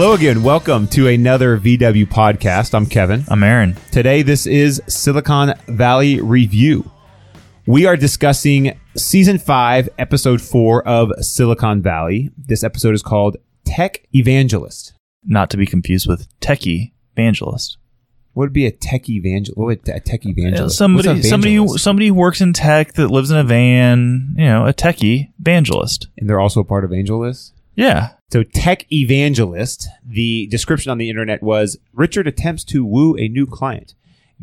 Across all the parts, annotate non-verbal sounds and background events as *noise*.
Hello again. Welcome to another VW podcast. I'm Kevin. I'm Aaron. Today, this is Silicon Valley Review. We are discussing season five, episode four of Silicon Valley. This episode is called Tech Evangelist. Not to be confused with techie evangelist. What would be a tech evangelist? What would a tech evangelist? somebody, a somebody, who, somebody who works in tech that lives in a van. You know, a techie evangelist. and they're also a part of AngelList. Yeah. So, tech evangelist, the description on the internet was Richard attempts to woo a new client.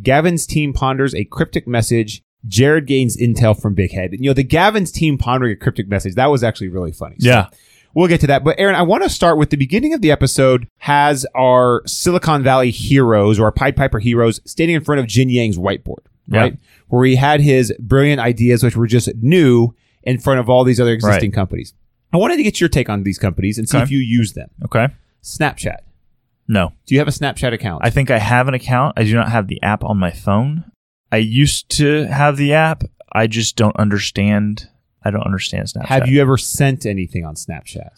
Gavin's team ponders a cryptic message. Jared gains intel from Big Head. You know, the Gavin's team pondering a cryptic message, that was actually really funny. So Yeah. we'll get to that. But Aaron, I want to start with the beginning of the episode has our Silicon Valley heroes or our Pied Piper heroes standing in front of Jin Yang's whiteboard, Yeah. right? Where he had his brilliant ideas, which were just new in front of all these other existing companies. I wanted to get your take on these companies and see Okay. if you use them. Okay. Snapchat. No. Do you have a Snapchat account? I think I have an account. I do not have the app on my phone. I used to have the app. I just don't understand. I don't understand Snapchat. have you ever sent anything on Snapchat?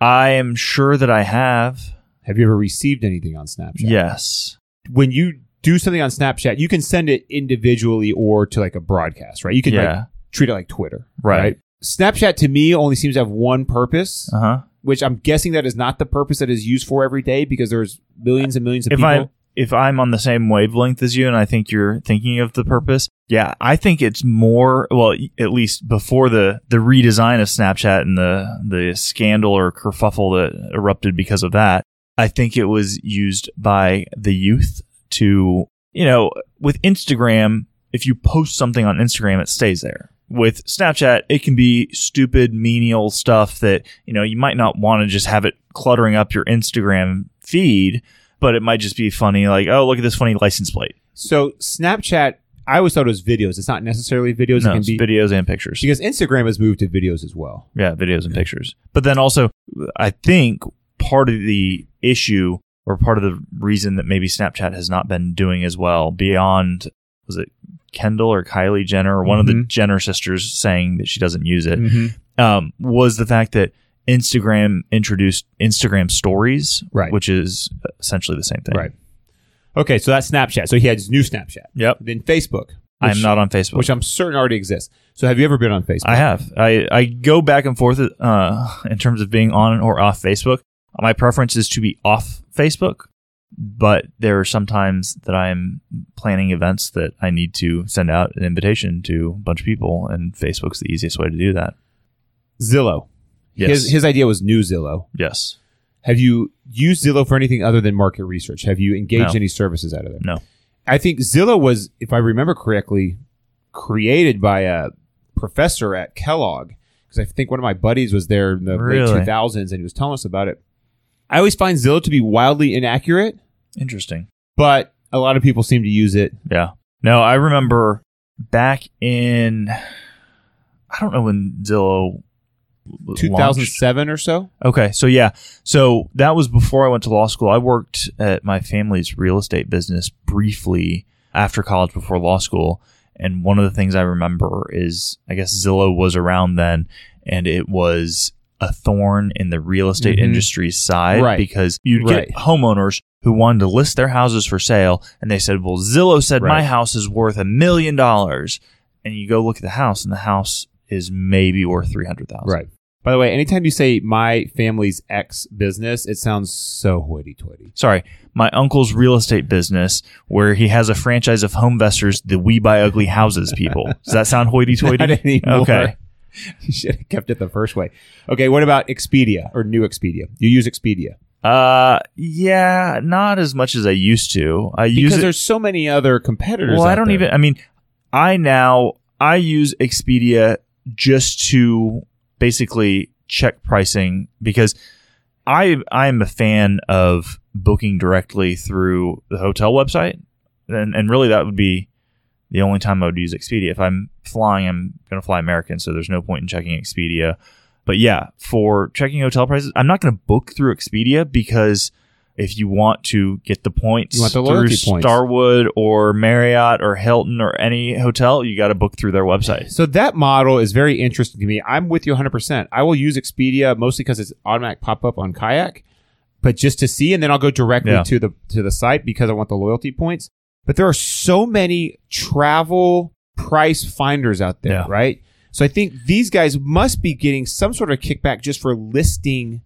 I am sure that I have. Have you ever received anything on Snapchat? Yes. When you do something on Snapchat, you can send it individually or to like a broadcast, right? You can like Yeah. treat it like Twitter, Right. Snapchat to me only seems to have one purpose, Uh huh. which I'm guessing that is not the purpose that is used for every day because there's millions and millions of if people. I if I'm on the same wavelength as you and I think you're thinking of the purpose, yeah, I think it's more well, at least before the the redesign of Snapchat and the the scandal or kerfuffle that erupted because of that, I think it was used by the youth to, you know, with Instagram, if you post something on Instagram, it stays there. With Snapchat, it can be stupid, menial stuff that, you know, you might not want to just have it cluttering up your Instagram feed, but it might just be funny, like, oh, look at this funny license plate. so Snapchat, I always thought it was videos. It's not necessarily videos. No, it can it's be videos and pictures. because Instagram has moved to videos as well. Yeah, videos and pictures. But then also, I think part of the issue or part of the reason that maybe Snapchat has not been doing as well beyond, was it Kendall or Kylie Jenner or one of the Mhm. Jenner sisters saying that she doesn't use it, Mm-hmm. um, was the fact that Instagram introduced Instagram stories, Right. which is essentially the same thing. Right. Okay, so that's Snapchat. So he had his new Snapchat. Yep. Then Facebook. I'm not on Facebook. which I'm certain already exists. So have you ever been on Facebook? I have. I, I go back and forth uh, in terms of being on or off Facebook. My preference is to be off Facebook, but there are sometimes that I'm planning events that I need to send out an invitation to a bunch of people, and Facebook's the easiest way to do that. Zillow. Yes. His his idea was new Zillow. yes. Have you used Zillow for anything other than market research? Have you engaged No. any services out of there? No. I think Zillow was, if I remember correctly, created by a professor at Kellogg. Because I think one of my buddies was there in the Really? late 2000s and he was telling us about it. I always find Zillow to be wildly inaccurate, Interesting. but a lot of people seem to use it. Yeah. No, I remember back in, I don't know when Zillow. launched. 2007 or so. Okay, so yeah, so that was before I went to law school. I worked at my family's real estate business briefly after college, before law school, and one of the things I remember is I guess Zillow was around then, and it was a thorn in the real estate Mhm. industry's side Right. because you'd Right. get homeowners who wanted to list their houses for sale, and they said, "Well, Zillow said my house is worth a million dollars," and you go look at the house, and the house is maybe worth three hundred thousand. Right. By the way, anytime you say my family's ex business, it sounds so hoity toity. sorry, my uncle's real estate business where he has a franchise of home investors, the We Buy Ugly Houses people. Does that sound *laughs* hoity toity? Okay. *laughs* You should have kept it the first way. Okay, what about Expedia or new Expedia? You use Expedia. Uh, yeah, not as much as I used to. I use Because it. there's so many other competitors. Well, I don't there. even. I mean, I now I use Expedia just to basically check pricing because I I am a fan of booking directly through the hotel website, and and really that would be the only time I would use Expedia. If I'm flying, I'm going to fly American, so there's no point in checking Expedia. But yeah, for checking hotel prices, I'm not going to book through Expedia because if you want to get the points You want the through points. Starwood or Marriott or Hilton or any hotel, you got to book through their website. So that model is very interesting to me. I'm with you 100%. I will use Expedia mostly because it's automatic pop up on Kayak. but just to see, and then I'll go directly Yeah. to the to the site because I want the loyalty points. But there are so many travel price finders out there, Yeah. right? So I think these guys must be getting some sort of kickback just for listing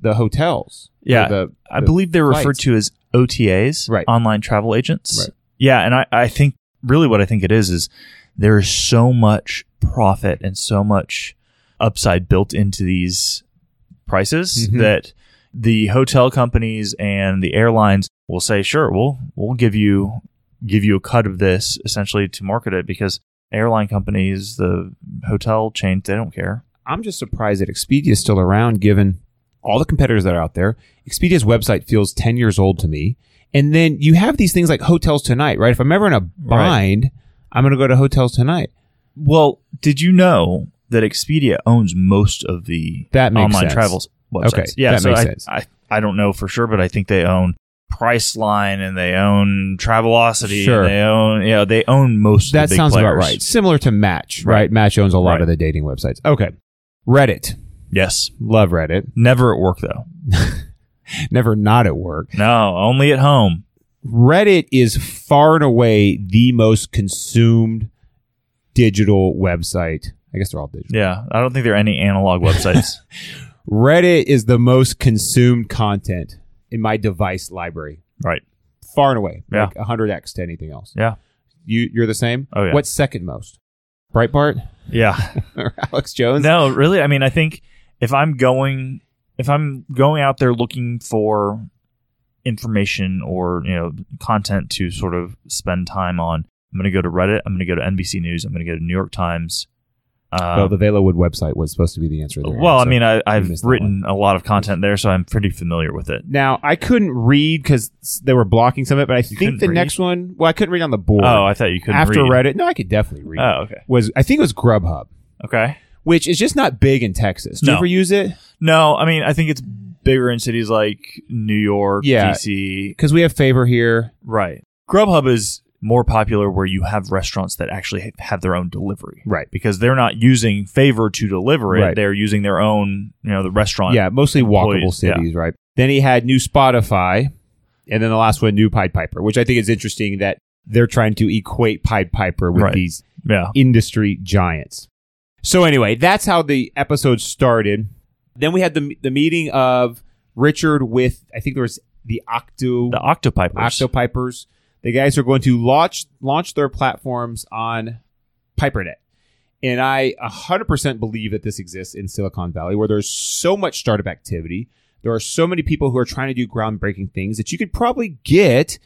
the hotels. Yeah. the, I the- believe they're referred to as OTAs, Right. online travel agents. Right. Yeah, and I, I think really what I think it is is there is so much profit and so much upside built into these prices Mhm. that the hotel companies and the airlines will say, sure, we'll we'll give you give you a cut of this essentially to market it because airline companies, the hotel chains, they don't care. I'm just surprised that Expedia is still around given all the competitors that are out there. Expedia's website feels 10 years old to me. And then you have these things like Hotels Tonight, right? If I'm ever in a bind, I'm going to go to Hotels Tonight. Well, did you know that Expedia owns most of the That makes online sense. travel websites? Okay, yeah, that so makes I, sense. I I don't know for sure, but I think they own Priceline and they own Travelocity. Sure. and they own yeah they own most. That of the big sounds about right. Similar to Match, right? Right. Match owns a lot Right. of the dating websites. Okay. Reddit. Yes, Love Reddit. never at work though. *laughs* Never not at work. No, only at home. Reddit is far and away the most consumed digital website. I guess they're all digital. Yeah, I don't think there are any analog websites. *laughs* Reddit is the most consumed content in my device library, right. far and away, Yeah. like 100x to anything else. Yeah. You you're the same. Oh, yeah. What's second most? Breitbart Yeah. *laughs* or Alex Jones? No, really. I mean, I think if I'm going, if I'm going out there looking for information or you know content to sort of spend time on, I'm going to go to Reddit. I'm going to go to NBC News. I'm going to go to New York Times. Uh, well, the Velawood website was supposed to be the answer there. well, I mean, I, I've written a lot of content there, so I'm pretty familiar with it. Now I couldn't read because they were blocking some of it, but I think the read? next one. Well, I couldn't read on the board. Oh, I thought you couldn't after I read. Reddit. No, I could definitely read. Oh, okay, Was I think it was Grubhub, okay. which is just not big in Texas. Do you ever use it? No, I mean, I think it's bigger in cities like New York, Yeah. DC, Because we have favor here. Right. Grubhub is more popular where you have restaurants that actually have their own delivery. Right. Because they're not using favor to deliver it. Right. They're using their own, you know, the restaurant. Yeah, mostly walkable employees, yeah. cities, right? Then he had new Spotify, and then the last one, new Pied Piper, which I think is interesting that they're trying to equate Pied Piper with Right. these Yeah. industry giants. So anyway, that's how the episode started. Then we had the the meeting of Richard with I think there was the Octo The Octopipers. Octopipers. The guys are going to launch launch their platforms on PiperNet. And I 100% believe that this exists in Silicon Valley where there's so much startup activity. There are so many people who are trying to do groundbreaking things that you could probably get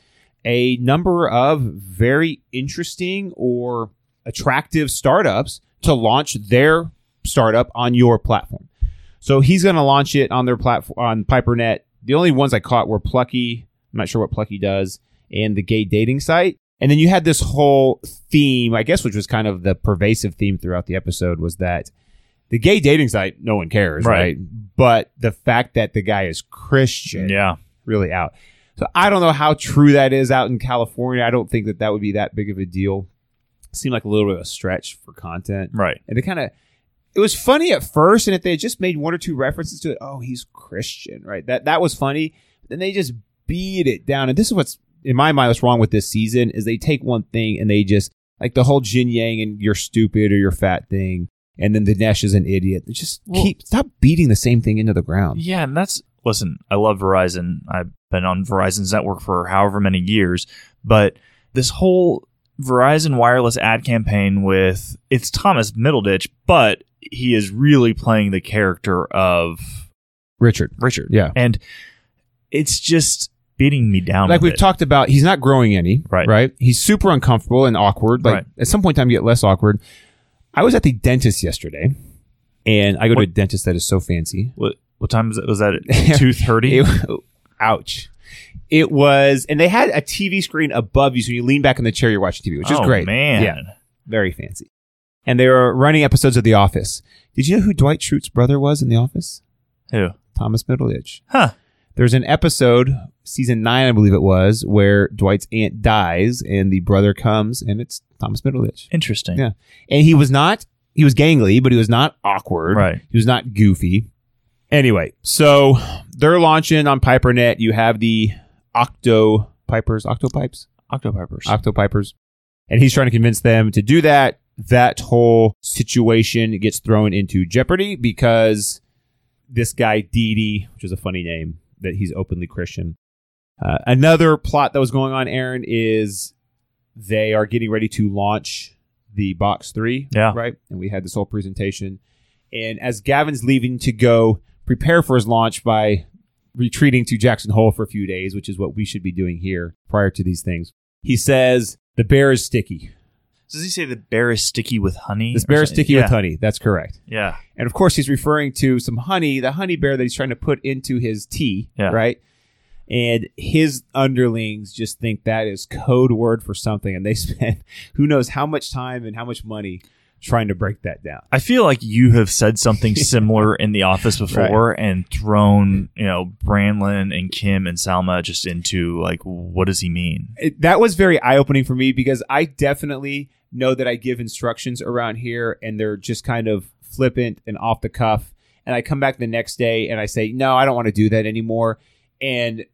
a number of very interesting or attractive startups to launch their startup on your platform. So he's going to launch it on their platform on PiperNet. The only ones I caught were Plucky. I'm not sure what Plucky does, and the gay dating site. And then you had this whole theme, I guess, which was kind of the pervasive theme throughout the episode, was that the gay dating site, no one cares, right? Right. But the fact that the guy is Christian, Yeah. really out. So I don't know how true that is out in California. I don't think that that would be that big of a deal. Seemed like a little bit of a stretch for content. Right. And it kind of, it was funny at first, and if they had just made one or two references to it, oh, he's Christian, right? That that was funny. Then they just beat it down, and this is what's in my mind what's wrong with this season is they take one thing and they just like the whole Jin Yang and you're stupid or you're fat thing, and then Dinesh is an idiot. They just Well- keep stop beating the same thing into the ground. Yeah, and that's listen, I love Verizon. I've been on Verizon's network for however many years, but this whole Verizon wireless ad campaign with it's Thomas Middleditch, but he is really playing the character of Richard, Richard. yeah. And it's just beating me down. like we've it. talked about, he's not growing any. Right. Right. He's super uncomfortable and awkward. Like Right. at some point in time, you get less awkward. I was at the dentist yesterday, and I go to a dentist that is so fancy. What, what time was it? Was that at *laughs* two thirty? Ouch. It was, and they had a TV screen above you, so you lean back in the chair, you're watching TV, which is oh, great. man. Yeah, very fancy. And they were running episodes of The Office. Did you know who Dwight Schrute's brother was in The Office? Who? Thomas Middleditch. Huh. There's an episode, season nine, I believe it was, where Dwight's aunt dies and the brother comes and it's Thomas Middleditch. Interesting. Yeah. And he was not, he was gangly, but he was not awkward. Right. He was not goofy. Anyway, so they're launching on PiperNet. You have the Octo Pipers, Octopipes, Octopipers. Octopipers, and he's trying to convince them to do that. That whole situation gets thrown into jeopardy because this guy Didi, which is a funny name, that he's openly Christian. Uh, another plot that was going on, Aaron, is they are getting ready to launch the box three. Yeah. Right. And we had this whole presentation. And as Gavin's leaving to go prepare for his launch by retreating to Jackson Hole for a few days, which is what we should be doing here prior to these things, he says, The bear is sticky. Does he say the bear is sticky with honey? This bear is sticky yeah. with honey. That's correct. Yeah. And of course, he's referring to some honey, the honey bear that he's trying to put into his tea, Yeah. right? And his underlings just think that is code word for something, and they *laughs* spend who knows how much time and how much money trying to break that down. I feel like you have said something *laughs* similar in the office before and thrown, you know, Brandlin and Kim and Salma just into like, what does he mean? It, that was very eye opening for me because I definitely know that I give instructions around here, and they're just kind of flippant and off the cuff. And I come back the next day and I say, no, I don't want to do that anymore. And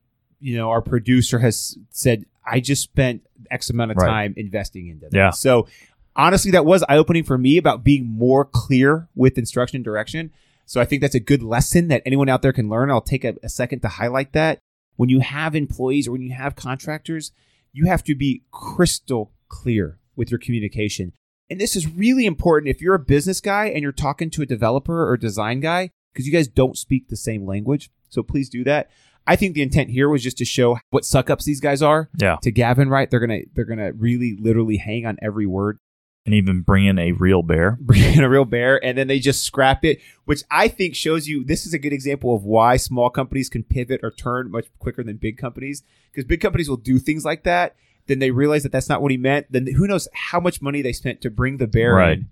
you know, our producer has said, I just spent X amount of Right. time investing into that. Yeah. So honestly, that was eye opening for me about being more clear with instruction and direction. So I think that's a good lesson that anyone out there can learn. I'll take a, a second to highlight that. When you have employees or when you have contractors, you have to be crystal clear with your communication. And this is really important if you're a business guy and you're talking to a developer or design guy because you guys don't speak the same language. So please do that. I think the intent here was just to show what suck ups these guys are Yeah. to Gavin, right? They're gonna they're gonna really literally hang on every word, And even bring in a real bear. *laughs* bring in a real bear, and then they just scrap it, which I think shows you this is a good example of why small companies can pivot or turn much quicker than big companies. Because big companies will do things like that, then they realize that that's not what he meant. Then who knows how much money they spent to bring the bear Right. in,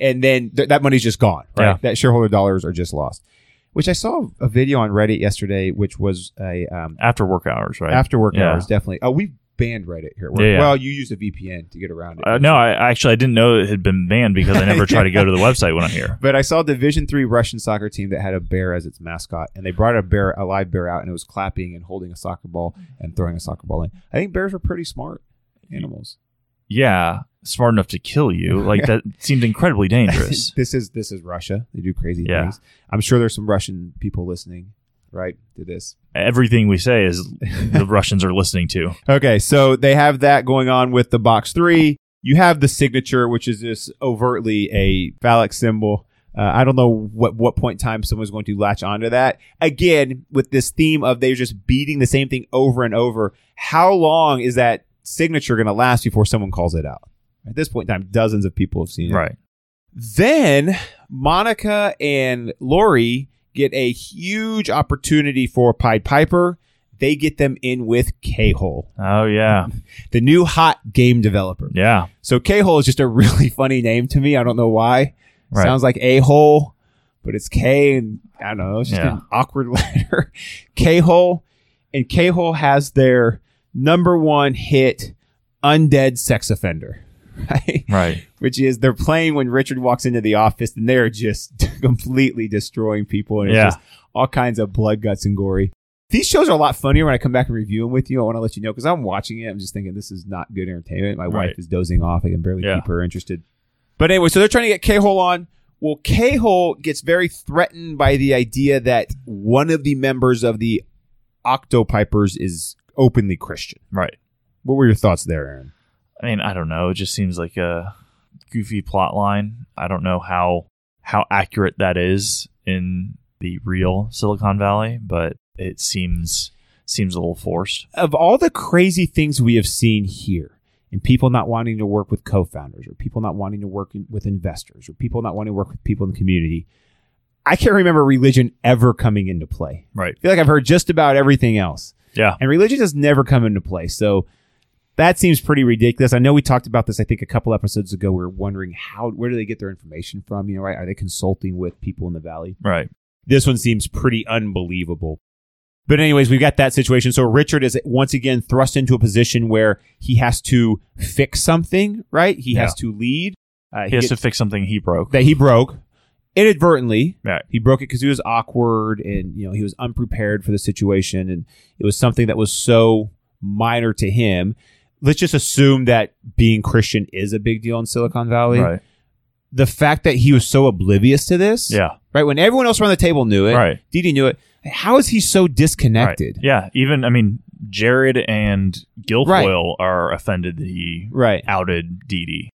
and then th- that money's just gone. Right, Yeah. that shareholder dollars are just lost. Which I saw a video on Reddit yesterday, which was a um, After work hours, right? after work Yeah. hours, definitely. Oh, we banned Reddit here. Yeah, yeah. Well, you used a VPN to get around it. Uh, no, I actually I didn't know it had been banned because I never try to go to the *laughs* website when I'm here. But I saw a Division Three Russian soccer team that had a bear as its mascot, and they brought a bear, a live bear, out, and it was clapping and holding a soccer ball and throwing a soccer ball in. I think bears are pretty smart animals. Yeah, smart enough to kill you. Like that *laughs* seemed incredibly dangerous. *laughs* this is this is Russia. They do crazy Yeah. things. I'm sure there's some Russian people listening, right, to this. Everything we say is *laughs* the Russians are listening to. Okay, so they have that going on with the box three. You have the signature, which is this overtly a phallic symbol. Uh, I don't know what what point in time someone's going to latch onto that. Again, with this theme of they're just beating the same thing over and over. How long is that signature going to last before someone calls it out? At this point in time, dozens of people have seen it. Right. Then Monica and Laurie get a huge opportunity for Pied Piper. They get them in with K Hole, Oh yeah. *laughs* the new hot game developer. Yeah. So K Hole is just a really *laughs* funny name to me. I don't know why. Right. Sounds like a hole, but it's K and I don't know. It's just Yeah. an awkward *laughs* letter. K Hole. And K Hole has their number one hit, Undead Sex Offender. Right? Right. Which is they're playing when Richard walks into the office and they're just *laughs* completely destroying people. And it's Yeah. just all kinds of blood, guts, and gory. These shows are a lot funnier when I come back and review them with you. I want to let you know because I'm watching it. I'm just thinking this is not good entertainment. My Right. wife is dozing off. I can barely Yeah. keep her interested. But anyway, so they're trying to get K Hole on. Well, K Hole gets very threatened by the idea that one of the members of the Octopipers is openly Christian. Right. What were your thoughts there, Aaron? I mean, I don't know. It just seems like a goofy plot line. I don't know how how accurate that is in the real Silicon Valley, but it seems seems a little forced. Of all the crazy things we have seen here, and people not wanting to work with co-founders, or people not wanting to work in, with investors, or people not wanting to work with people in the community, I can't remember religion ever coming into play. Right. I feel like I've heard just about everything else. Yeah. and religion has never come into play. So that seems pretty ridiculous. I know we talked about this. I think a couple episodes ago. We were wondering how where do they get their information from? You know, right? Are they consulting with people in the valley? Right. This one seems pretty unbelievable. But anyways, we've got that situation. So Richard is once again thrust into a position where he has to fix something. Right? He has to lead. Uh, He has to fix something he broke. that he broke. inadvertently. Right. He broke it because he was awkward and you know he was unprepared for the situation, and it was something that was so minor to him. Let's just assume that being Christian is a big deal in Silicon Valley. Right. The fact that he was so oblivious to this, Yeah. right? When everyone else around the table knew it, Right. Didi knew it. How is he so disconnected? Right. Yeah. Even I mean, Jared and Gilfoyle are offended that he Right. outed Dee.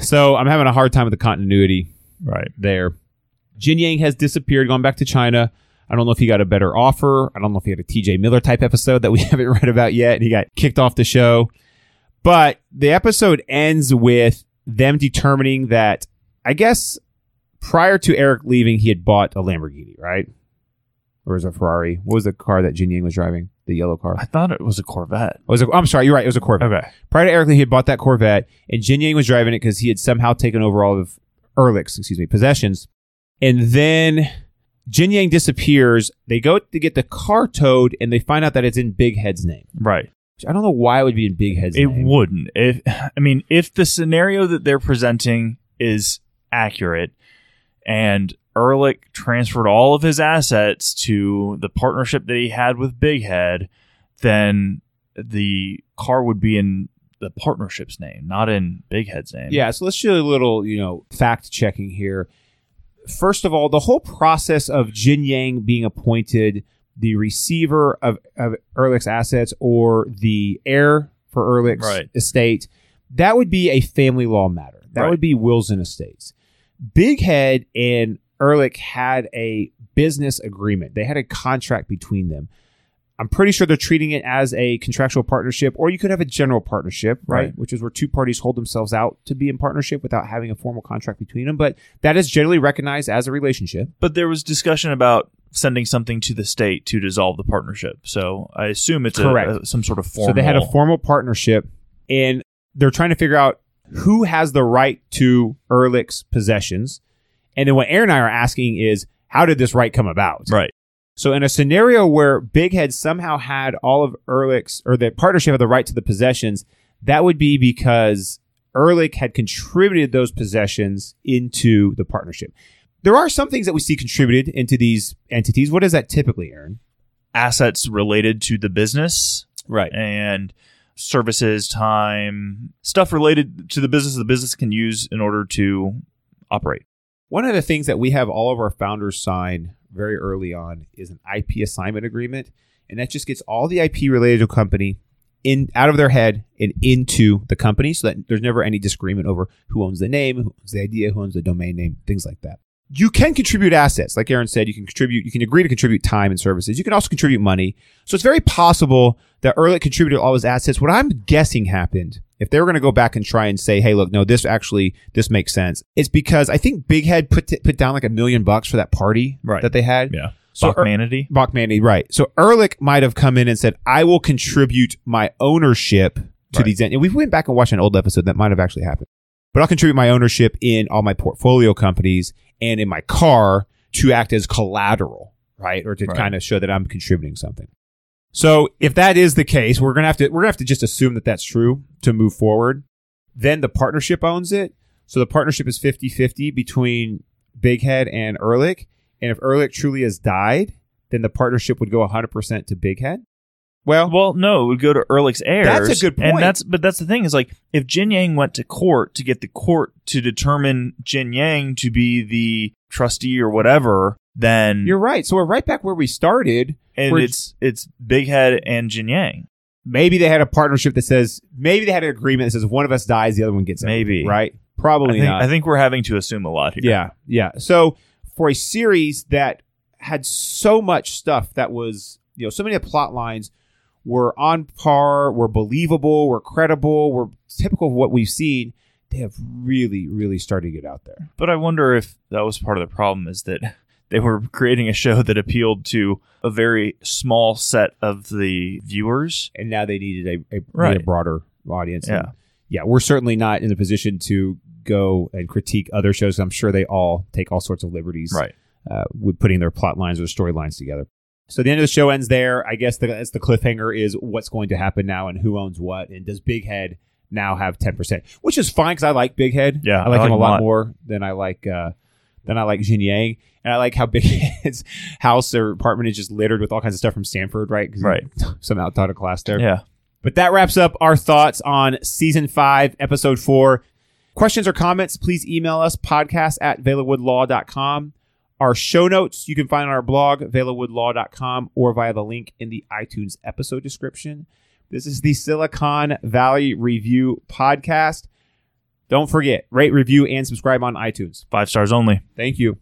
So I'm having a hard time with the continuity Right. there. Jin Yang has disappeared, gone back to China. I don't know if he got a better offer. I don't know if he had a TJ Miller type episode that we *laughs* haven't read about yet, and he got kicked off the show. But the episode ends with them determining that, I guess, prior to Eric leaving, he had bought a Lamborghini, right? Or was it a Ferrari? What was the car that Jin Yang was driving? The yellow car. I thought it was a Corvette. It was a, I'm sorry, you're right. It was a Corvette. Okay. Prior to Eric leaving, he had bought that Corvette, and Jin Yang was driving it because he had somehow taken over all of Erlich's, excuse me, possessions. And then Jin Yang disappears. They go to get the car towed, and they find out that it's in Big Head's name. Right. I don't know why it would be in Big Head's name. It name. wouldn't. If I mean, if the scenario that they're presenting is accurate, and Erlich transferred all of his assets to the partnership that he had with Big Head, then the car would be in the partnership's name, not in Big Head's name. Yeah, so let's do a little, you know, fact checking here. First of all, the whole process of Jin Yang being appointed the receiver of, of Erlich's assets or the heir for Erlich's Right. estate, that would be a family law matter. That Right. would be wills and estates. Big Head and Erlich had a business agreement. They had a contract between them. I'm pretty sure they're treating it as a contractual partnership, or you could have a general partnership, right? Right. Which is where two parties hold themselves out to be in partnership without having a formal contract between them. But that is generally recognized as a relationship. But there was discussion about sending something to the state to dissolve the partnership. So I assume it's a, Correct. a- some sort of formal. So they had a formal partnership, and they're trying to figure out who has the right to Erlich's possessions. And then what Aaron and I are asking is, how did this right come about? right. So in a scenario where Big Head somehow had all of Erlich's or the partnership had the right to the possessions, that would be because Erlich had contributed those possessions into the partnership. There are some things that we see contributed into these entities. What is that typically, Aaron? Assets related to the business Right. and services, time, stuff related to the business the business can use in order to operate. One of the things that we have all of our founders sign very early on is an IP assignment agreement, and that just gets all the IP related to a company in out of their head and into the company, so that there's never any disagreement over who owns the name, who owns the idea, who owns the domain name, things like that. You can contribute assets, like Aaron said. You can contribute. You can agree to contribute time and services. You can also contribute money. So it's very possible that Erlich contributed all his assets. What I'm guessing happened, if they were going to go back and try and say, "Hey, look, no, this actually this makes sense," it's because I think Big Head put put down like a million bucks for that party Right. that they had. Yeah. So So Er- Bachmanity. Bachmanity, right. So Erlich might have come in and said, I will contribute my ownership to Right. these. And we went back and watched an old episode that might have actually happened. But I'll contribute my ownership in all my portfolio companies and in my car to act as collateral, right? Or to Right. kind of show that I'm contributing something. So if that is the case, we're gonna have to we're gonna have to just assume that that's true to move forward. Then the partnership owns it. So the partnership is 50-50 between Big Head and Erlich. And if Erlich truly has died, then the partnership would go 100% to Big Head. Well, Well, no, it would go to Erlich's heirs. That's a good point. And that's but that's the thing is like if Jin Yang went to court to get the court to determine Jin Yang to be the trustee or whatever, then you're right. So we're right back where we started. and it's it's Big Head and Jin Yang. Maybe they had a partnership that says, maybe they had an agreement that says if one of us dies, the other one gets everything, Maybe. right? I Probably think, not. I think we're having to assume a lot here. Yeah, yeah. So for a series that had so much stuff that was, you know, so many plot lines were on par, were believable, were credible, were typical of what we've seen, they have really, really started to get out there. But I wonder if that was part of the problem is that *laughs* they were creating a show that appealed to a very small set of the viewers. And now they needed a, a, Right. a broader audience. And, Yeah. yeah, we're certainly not in a position to go and critique other shows. I'm sure they all take all sorts of liberties. Right. uh, with putting their plot lines or storylines together. So the end of the show ends there. I guess the, that's the cliffhanger is what's going to happen now and who owns what. And does Big Head now have 10%? Which is fine because I like Big Head. Yeah, I like I him like a him a lot more than I like uh, Then I like Jin Yang, and I like how big *laughs* his house or apartment is just littered with all kinds of stuff from Stanford, right? Right. *laughs* Somehow taught a class there. Yeah. But that wraps up our thoughts on season five, episode four. Questions or comments, please email us podcast at velawoodlaw.com. Our show notes you can find on our blog, velawoodlaw.com, or via the link in the iTunes episode description. This is the Silicon Valley Review podcast. Don't forget, rate, review, and subscribe on iTunes. Five stars only. Thank you.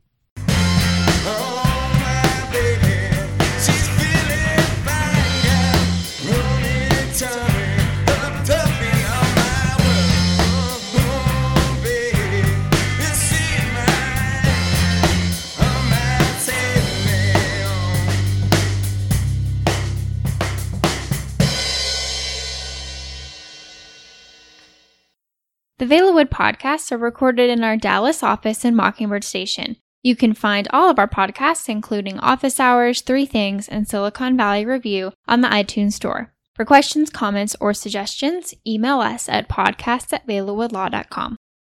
Velawood podcasts are recorded in our Dallas office in Mockingbird Station. You can find all of our podcasts, including Office Hours, Three Things, and Silicon Valley Review, on the iTunes Store. For questions, comments, or suggestions, email us at podcasts at velawoodlaw.com.